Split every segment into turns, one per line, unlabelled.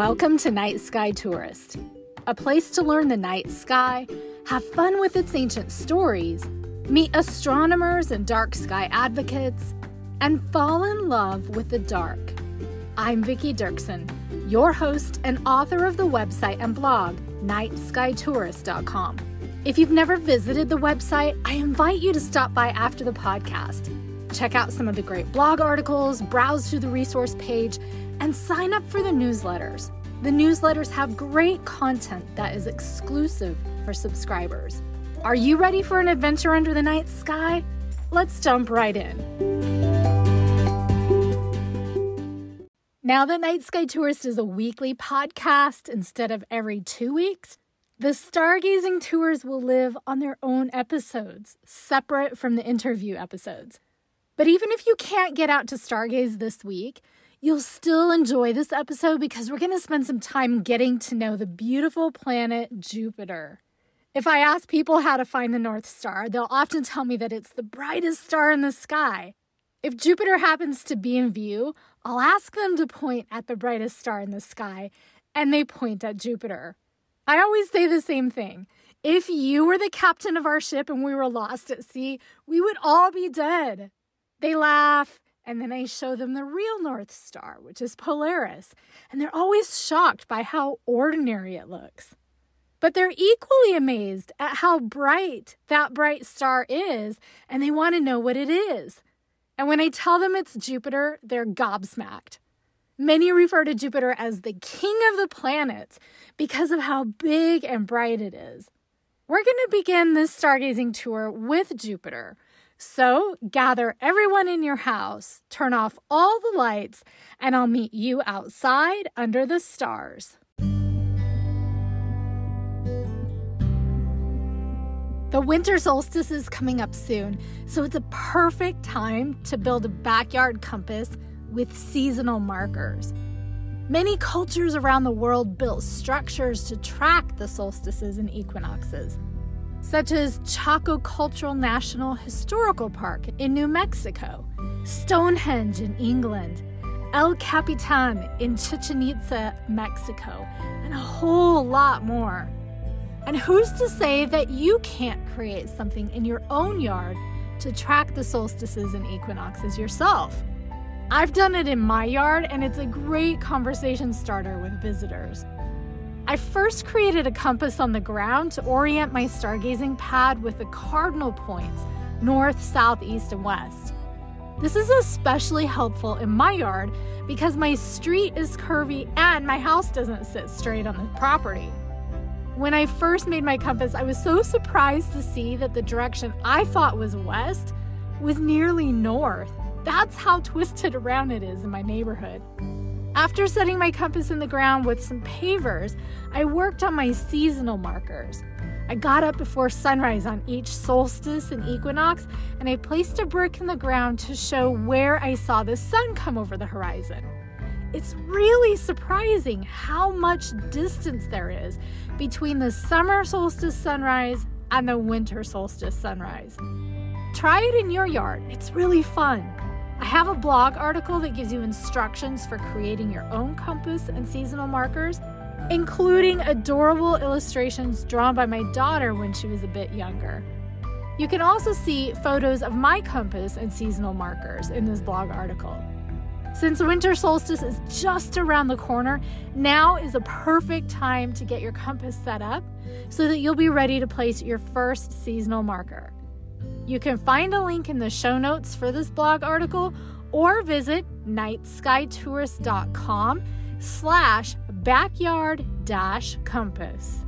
Welcome to Night Sky Tourist, a place to learn the night sky, have fun with its ancient stories, meet astronomers and dark sky advocates, and fall in love with the dark. I'm Vicki Dirksen, your host and author of the website and blog nightskytourist.com. If you've never visited the website, I invite you to stop by after the podcast. Check out some of the great blog articles, browse through the resource page, and sign up for the newsletters. The newsletters have great content that is exclusive for subscribers. Are you ready for an adventure under the night sky? Let's jump right in. Now that Night Sky Tourist is a weekly podcast instead of every two weeks, the stargazing tours will live on their own episodes, separate from the interview episodes. But even if you can't get out to stargaze this week, You'll still enjoy this episode because we're going to spend some time getting to know the beautiful planet Jupiter. If I ask people how to find the North Star, they'll often tell me that it's the brightest star in the sky. If Jupiter happens to be in view, I'll ask them to point at the brightest star in the sky, and they point at Jupiter. I always say the same thing. If you were the captain of our ship and we were lost at sea, we would all be dead. They laugh and then I show them the real North Star, which is Polaris, and they're always shocked by how ordinary it looks. But they're equally amazed at how bright that bright star is, and they want to know what it is. And when I tell them it's Jupiter, they're gobsmacked. Many refer to Jupiter as the king of the planets because of how big and bright it is. We're going to begin this stargazing tour with Jupiter so gather everyone in your house, turn off all the lights, and I'll meet you outside under the stars. The winter solstice is coming up soon, so it's a perfect time to build a backyard compass with seasonal markers. Many cultures around the world built structures to track the solstices and equinoxes such as Chaco Cultural National Historical Park in New Mexico, Stonehenge in England, El Capitan in Chichen Itza, Mexico, and a whole lot more. And who's to say that you can't create something in your own yard to track the solstices and equinoxes yourself? I've done it in my yard, and it's a great conversation starter with visitors. I first created a compass on the ground to orient my stargazing pad with the cardinal points north, south, east, and west. This is especially helpful in my yard because my street is curvy and my house doesn't sit straight on the property. When I first made my compass, I was so surprised to see that the direction I thought was west was nearly north. That's how twisted around it is in my neighborhood. After setting my compass in the ground with some pavers, I worked on my seasonal markers. I got up before sunrise on each solstice and equinox, and I placed a brick in the ground to show where I saw the sun come over the horizon. It's really surprising how much distance there is between the summer solstice sunrise and the winter solstice sunrise. Try it in your yard, it's really fun. I have a blog article that gives you instructions for creating your own compass and seasonal markers, including adorable illustrations drawn by my daughter when she was a bit younger. You can also see photos of my compass and seasonal markers in this blog article. Since winter solstice is just around the corner, now is a perfect time to get your compass set up so that you'll be ready to place your first seasonal marker. You can find a link in the show notes for this blog article or visit nightskytourist.com slash backyard dash compass.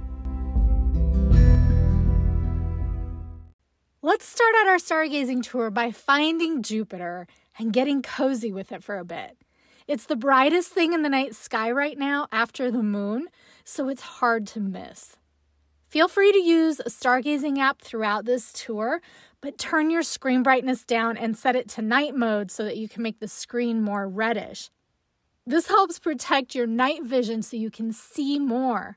Let's start out our stargazing tour by finding Jupiter and getting cozy with it for a bit. It's the brightest thing in the night sky right now after the moon, so it's hard to miss. Feel free to use a stargazing app throughout this tour, but turn your screen brightness down and set it to night mode so that you can make the screen more reddish. This helps protect your night vision so you can see more.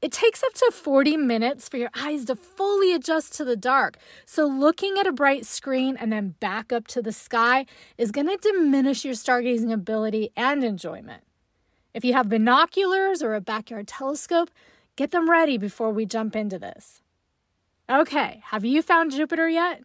It takes up to 40 minutes for your eyes to fully adjust to the dark, so looking at a bright screen and then back up to the sky is going to diminish your stargazing ability and enjoyment. If you have binoculars or a backyard telescope, get them ready before we jump into this. Okay, have you found Jupiter yet?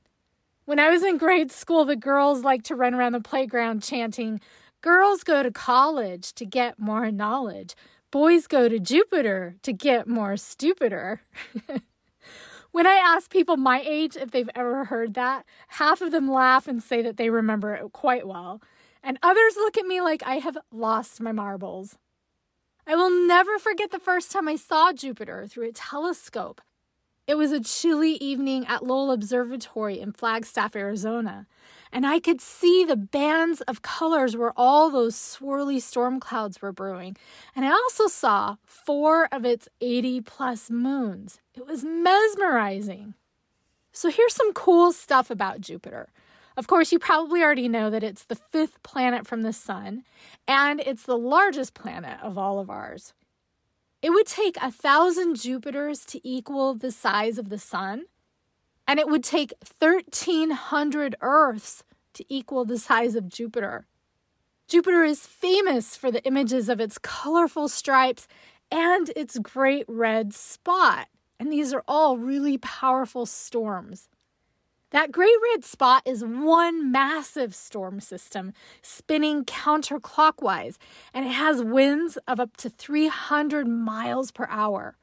When I was in grade school, the girls liked to run around the playground chanting, Girls go to college to get more knowledge. Boys go to Jupiter to get more stupider. when I ask people my age if they've ever heard that, half of them laugh and say that they remember it quite well, and others look at me like I have lost my marbles. I will never forget the first time I saw Jupiter through a telescope. It was a chilly evening at Lowell Observatory in Flagstaff, Arizona, and I could see the bands of colors where all those swirly storm clouds were brewing. And I also saw four of its 80 plus moons. It was mesmerizing. So here's some cool stuff about Jupiter. Of course, you probably already know that it's the fifth planet from the sun, and it's the largest planet of all of ours. It would take a thousand Jupiters to equal the size of the sun, and it would take 1,300 Earths to equal the size of Jupiter. Jupiter is famous for the images of its colorful stripes and its great red spot, and these are all really powerful storms. That great red spot is one massive storm system spinning counterclockwise, and it has winds of up to 300 miles per hour.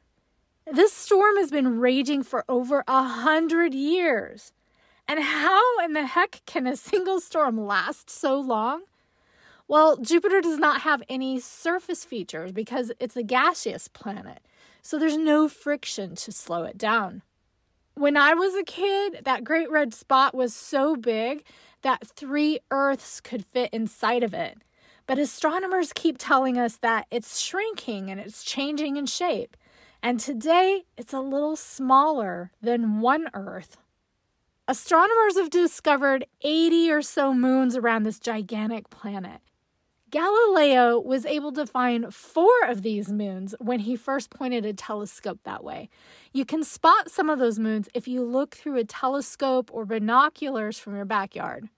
This storm has been raging for over a hundred years. And how in the heck can a single storm last so long? Well, Jupiter does not have any surface features because it's a gaseous planet, so there's no friction to slow it down. When I was a kid, that great red spot was so big that three Earths could fit inside of it. But astronomers keep telling us that it's shrinking and it's changing in shape. And today, it's a little smaller than one Earth. Astronomers have discovered 80 or so moons around this gigantic planet. Galileo was able to find four of these moons when he first pointed a telescope that way. You can spot some of those moons if you look through a telescope or binoculars from your backyard.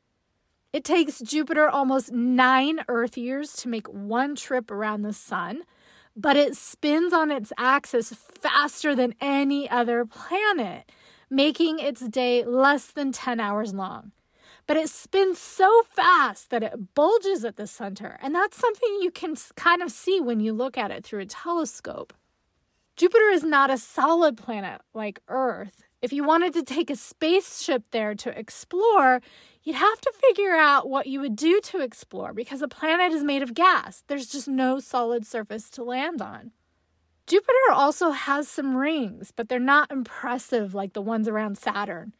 It takes Jupiter almost nine Earth years to make one trip around the sun, but it spins on its axis faster than any other planet, making its day less than 10 hours long but it spins so fast that it bulges at the center. And that's something you can kind of see when you look at it through a telescope. Jupiter is not a solid planet like Earth. If you wanted to take a spaceship there to explore, you'd have to figure out what you would do to explore because a planet is made of gas. There's just no solid surface to land on. Jupiter also has some rings, but they're not impressive like the ones around Saturn.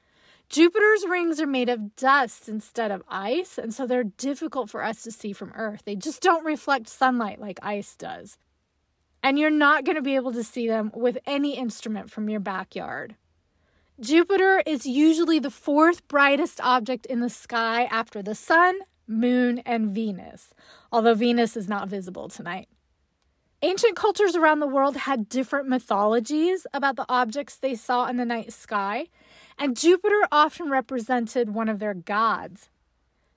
Jupiter's rings are made of dust instead of ice, and so they're difficult for us to see from Earth. They just don't reflect sunlight like ice does. And you're not going to be able to see them with any instrument from your backyard. Jupiter is usually the fourth brightest object in the sky after the Sun, Moon, and Venus, although Venus is not visible tonight. Ancient cultures around the world had different mythologies about the objects they saw in the night sky, and Jupiter often represented one of their gods.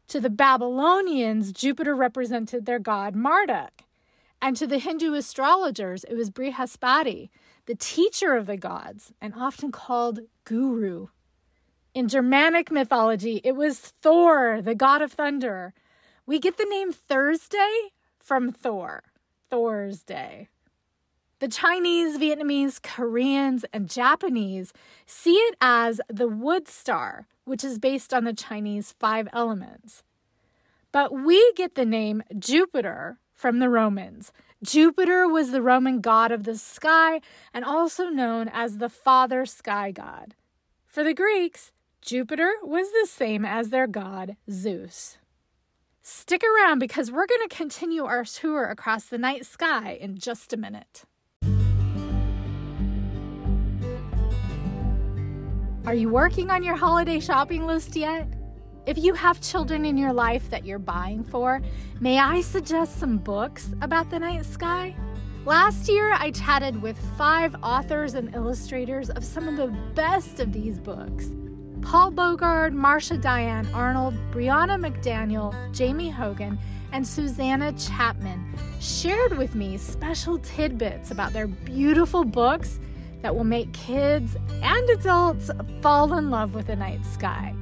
To the Babylonians, Jupiter represented their god Marduk. And to the Hindu astrologers, it was Brihaspati, the teacher of the gods, and often called Guru. In Germanic mythology, it was Thor, the god of thunder. We get the name Thursday from Thor, Thor's Day. The Chinese, Vietnamese, Koreans, and Japanese see it as the wood star, which is based on the Chinese five elements. But we get the name Jupiter from the Romans. Jupiter was the Roman god of the sky and also known as the father sky god. For the Greeks, Jupiter was the same as their god Zeus. Stick around because we're going to continue our tour across the night sky in just a minute. Are you working on your holiday shopping list yet? If you have children in your life that you're buying for, may I suggest some books about the night sky? Last year, I chatted with five authors and illustrators of some of the best of these books. Paul Bogard, Marsha Diane Arnold, Brianna McDaniel, Jamie Hogan, and Susanna Chapman shared with me special tidbits about their beautiful books that will make kids and adults fall in love with the night sky.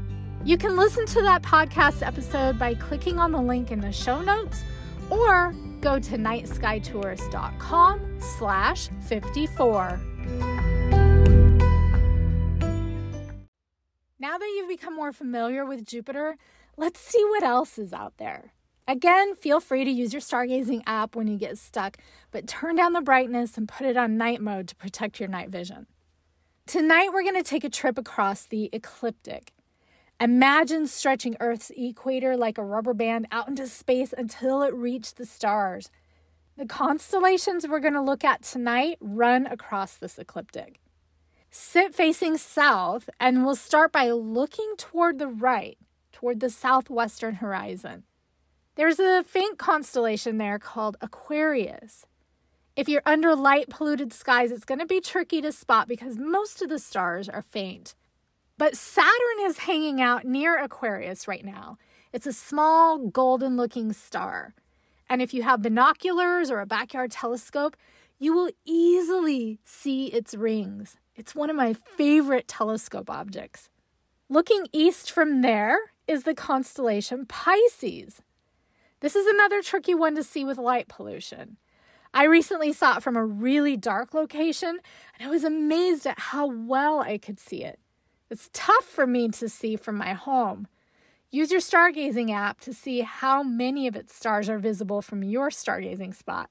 You can listen to that podcast episode by clicking on the link in the show notes or go to nightskytourist.com slash 54. Now that you've become more familiar with Jupiter, let's see what else is out there. Again, feel free to use your stargazing app when you get stuck, but turn down the brightness and put it on night mode to protect your night vision. Tonight, we're going to take a trip across the ecliptic. Imagine stretching Earth's equator like a rubber band out into space until it reached the stars. The constellations we're going to look at tonight run across this ecliptic. Sit facing south, and we'll start by looking toward the right, toward the southwestern horizon. There's a faint constellation there called Aquarius. If you're under light polluted skies, it's going to be tricky to spot because most of the stars are faint. But Saturn is hanging out near Aquarius right now. It's a small, golden looking star. And if you have binoculars or a backyard telescope, you will easily see its rings. It's one of my favorite telescope objects. Looking east from there is the constellation Pisces. This is another tricky one to see with light pollution. I recently saw it from a really dark location, and I was amazed at how well I could see it. It's tough for me to see from my home. Use your stargazing app to see how many of its stars are visible from your stargazing spot.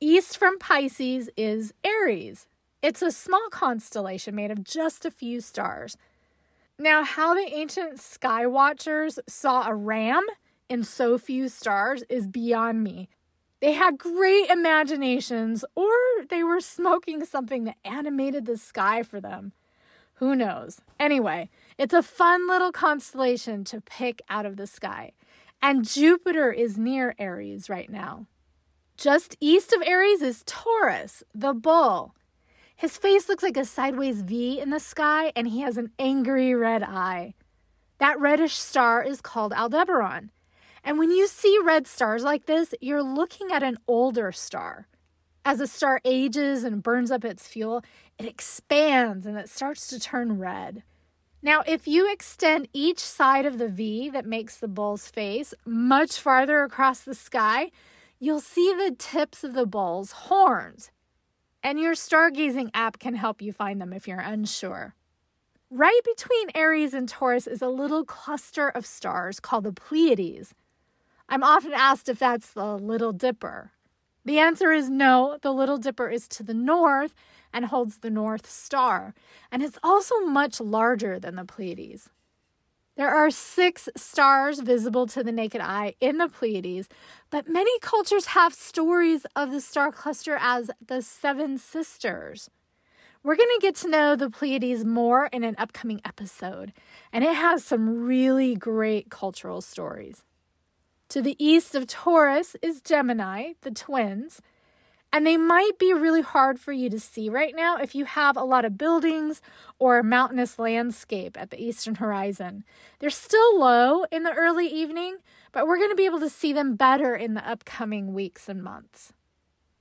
East from Pisces is Aries. It's a small constellation made of just a few stars. Now, how the ancient sky watchers saw a ram in so few stars is beyond me. They had great imaginations, or they were smoking something that animated the sky for them. Who knows? Anyway, it's a fun little constellation to pick out of the sky. And Jupiter is near Aries right now. Just east of Aries is Taurus, the bull. His face looks like a sideways V in the sky, and he has an angry red eye. That reddish star is called Aldebaran. And when you see red stars like this, you're looking at an older star. As a star ages and burns up its fuel, it expands and it starts to turn red. Now, if you extend each side of the V that makes the bull's face much farther across the sky, you'll see the tips of the bull's horns. And your stargazing app can help you find them if you're unsure. Right between Aries and Taurus is a little cluster of stars called the Pleiades. I'm often asked if that's the Little Dipper. The answer is no, the Little Dipper is to the north and holds the North Star, and it's also much larger than the Pleiades. There are six stars visible to the naked eye in the Pleiades, but many cultures have stories of the star cluster as the Seven Sisters. We're going to get to know the Pleiades more in an upcoming episode, and it has some really great cultural stories. To the east of Taurus is Gemini, the twins, and they might be really hard for you to see right now if you have a lot of buildings or a mountainous landscape at the eastern horizon. They're still low in the early evening, but we're going to be able to see them better in the upcoming weeks and months.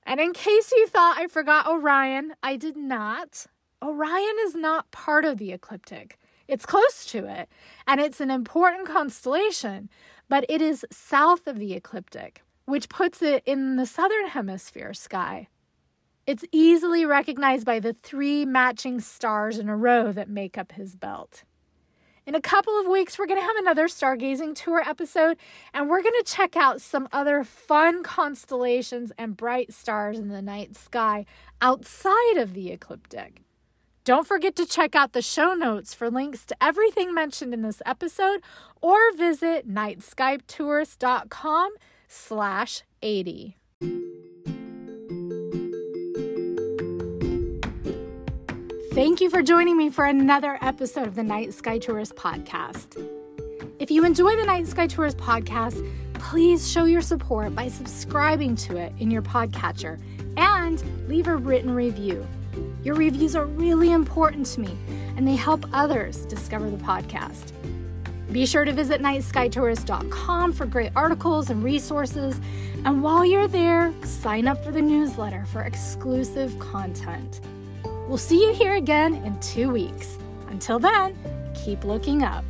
And in case you thought I forgot Orion, I did not. Orion is not part of the ecliptic. It's close to it, and it's an important constellation, but it is south of the ecliptic, which puts it in the southern hemisphere sky. It's easily recognized by the three matching stars in a row that make up his belt. In a couple of weeks, we're going to have another stargazing tour episode, and we're going to check out some other fun constellations and bright stars in the night sky outside of the ecliptic. Don't forget to check out the show notes for links to everything mentioned in this episode or visit nightskytourist.com slash 80. Thank you for joining me for another episode of the Night Sky Tourist podcast. If you enjoy the Night Sky Tourist podcast, please show your support by subscribing to it in your podcatcher and leave a written review. Your reviews are really important to me, and they help others discover the podcast. Be sure to visit nightskytourist.com for great articles and resources. And while you're there, sign up for the newsletter for exclusive content. We'll see you here again in two weeks. Until then, keep looking up.